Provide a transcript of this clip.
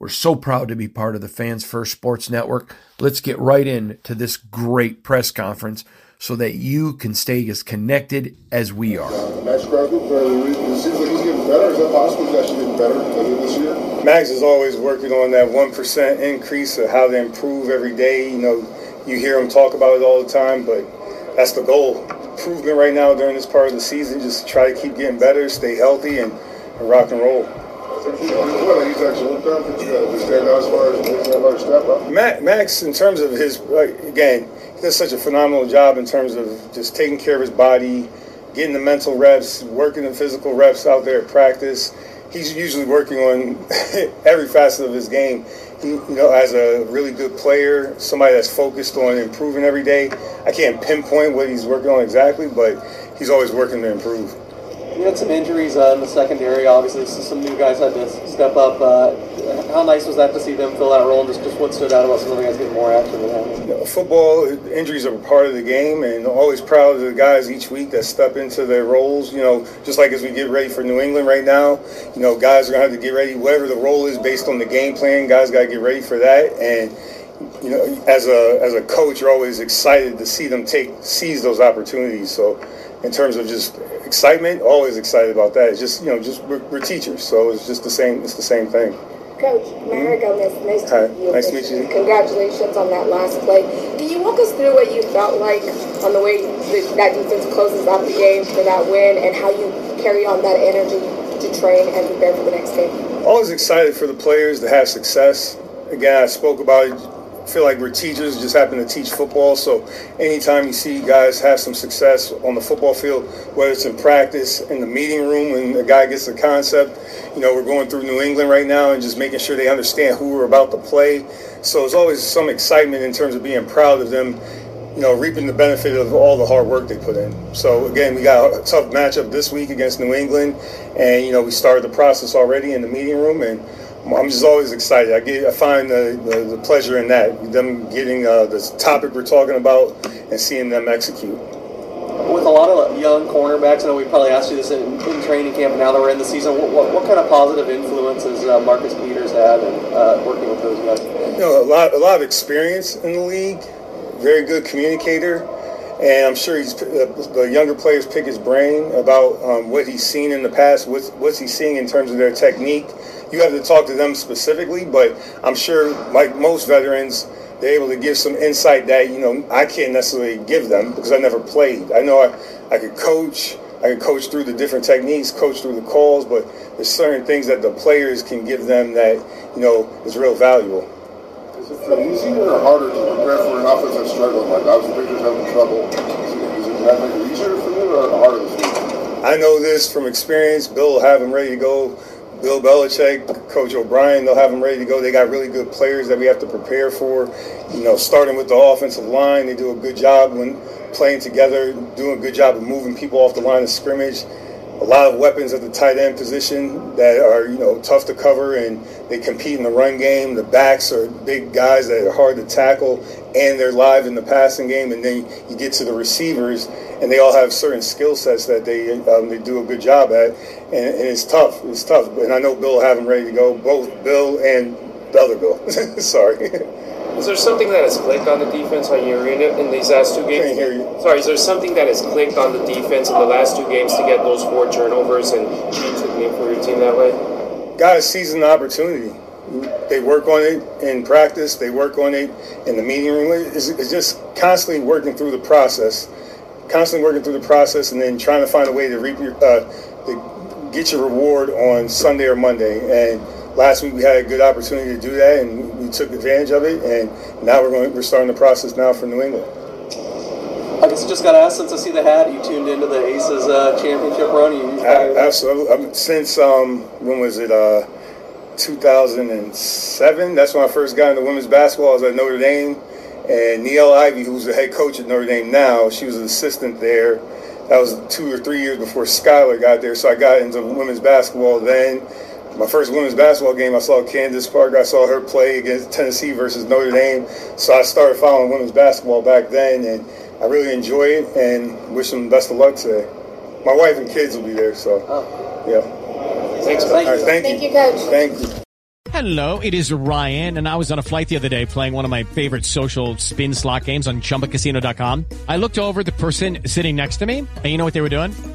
We're so proud to be part of the Fans First Sports Network. Let's get right into this great press conference so that you can stay as connected as we are. Maxx Crosby, it seems like he's getting better. Is that possible? He's actually getting better this year? Maxx is always working on that 1% increase of how to improve every day. You know, you hear him talk about it all the time, but that's the goal. Improvement right now during this part of the season, just try to keep getting better, stay healthy, and, and rock and roll. Maxx, in terms of his, again, he does such a phenomenal job in terms of just taking care of his body, getting the mental reps, working the physical reps out there at practice. He's usually working on every facet of his game. He, you know, as a really good player, somebody that's focused on improving every day. I can't pinpoint what he's working on exactly, but he's always working to improve. You had some injuries uh, in the secondary. Obviously, some new guys had to step up. Uh, how nice was that to see them fill that role? And just, just what stood out about some of the guys getting more action than? You know, football injuries are part of the game, and always proud of the guys each week that step into their roles. You know, just like as we get ready for New England right now, you know, guys are gonna have to get ready. Whatever the role is based on the game plan, guys got to get ready for that. And you know, as a as a coach, you're always excited to see them take seize those opportunities. So in terms of just excitement, always excited about that. It's just you know, just we're, we're teachers, so it's just the same. It's the same thing. Coach Mara Gomez, nice to meet you. Nice to meet you. Congratulations on that last play. Can you walk us through what you felt like on the way that that defense closes out the game for that win, and how you carry on that energy to train and prepare for the next game? Always excited for the players to have success. Again, I spoke about it. Feel like we're teachers, just happen to teach football. So anytime you see guys have some success on the football field, whether it's in practice, in the meeting room, when a guy gets a concept, you know, we're going through New England right now and just making sure they understand who we're about to play. So it's always some excitement in terms of being proud of them, you know, reaping the benefit of all the hard work they put in. So again, we got a tough matchup this week against New England, and you know, we started the process already in the meeting room and. I'm just always excited. I get, I find the, the, the pleasure in that, them getting uh, this topic we're talking about and seeing them execute. With a lot of young cornerbacks, I know we probably asked you this in, in training camp, now that we're in the season, what, what, what kind of positive influences uh, Marcus Peters had and uh, working with those guys? You know, a lot, a lot of experience in the league, very good communicator, and I'm sure he's the younger players pick his brain about um, what he's seen in the past, what's, what's he seeing in terms of their technique. You have to talk to them specifically, but I'm sure, like most veterans, they're able to give some insight that you know I can't necessarily give them because I never played. I know I, I could coach, I could coach through the different techniques, coach through the calls, but there's certain things that the players can give them that you know is real valuable. Is it easier or harder to prepare for an offense that's struggling? Like obviously pitchers having trouble. Is it, that it easier for you or harder for you? I know this from experience. Bill will have them ready to go Bill Belichick, Coach O'Brien, they'll have them ready to go. They got really good players that we have to prepare for. You know, starting with the offensive line, they do a good job when playing together, doing a good job of moving people off the line of scrimmage. A lot of weapons at the tight end position that are, you know, tough to cover and they compete in the run game. The backs are big guys that are hard to tackle and they're live in the passing game. And then you get to the receivers and they all have certain skill sets that they um, they do a good job at, and, and, it's tough. It's tough, and I know Bill have them ready to go. Both Bill and the other Bill. Sorry. Is there something that has clicked on the defense on your unit in these last two games? hear you. Sorry, is there something that has clicked on the defense in the last two games to get those four turnovers and change the game for your team that way? Guys, seizing the opportunity. They work on it in practice. They work on it in the meeting room. It's, it's just constantly working through the process constantly working through the process and then trying to find a way to reap your, uh, to get your reward on Sunday or Monday. And last week we had a good opportunity to do that, and we took advantage of it. And now we're going, we're starting the process now for New England. I guess I just got asked since I see the hat. You tuned into the Aces uh, championship run. You absolutely. I since um, when was it? Uh, 2007. That's when I first got into women's basketball. I was at Notre Dame and Niele Ivey, who's the head coach at Notre Dame now, she was an assistant there. That was two or three years before Skylar got there. So I got into women's basketball then. My first women's basketball game, I saw Candace Parker. I saw her play against Tennessee versus Notre Dame. So I started following women's basketball back then, and I really enjoy it and wish them best of luck today. My wife and kids will be there, so oh. yeah. Thanks. Thank, right, thank, thank you. you, Coach. Thank you. Hello, it is Ryan, and I was on a flight the other day playing one of my favorite social spin slot games on ChumbaCasino.com. I looked over the person sitting next to me, and you know what they were doing?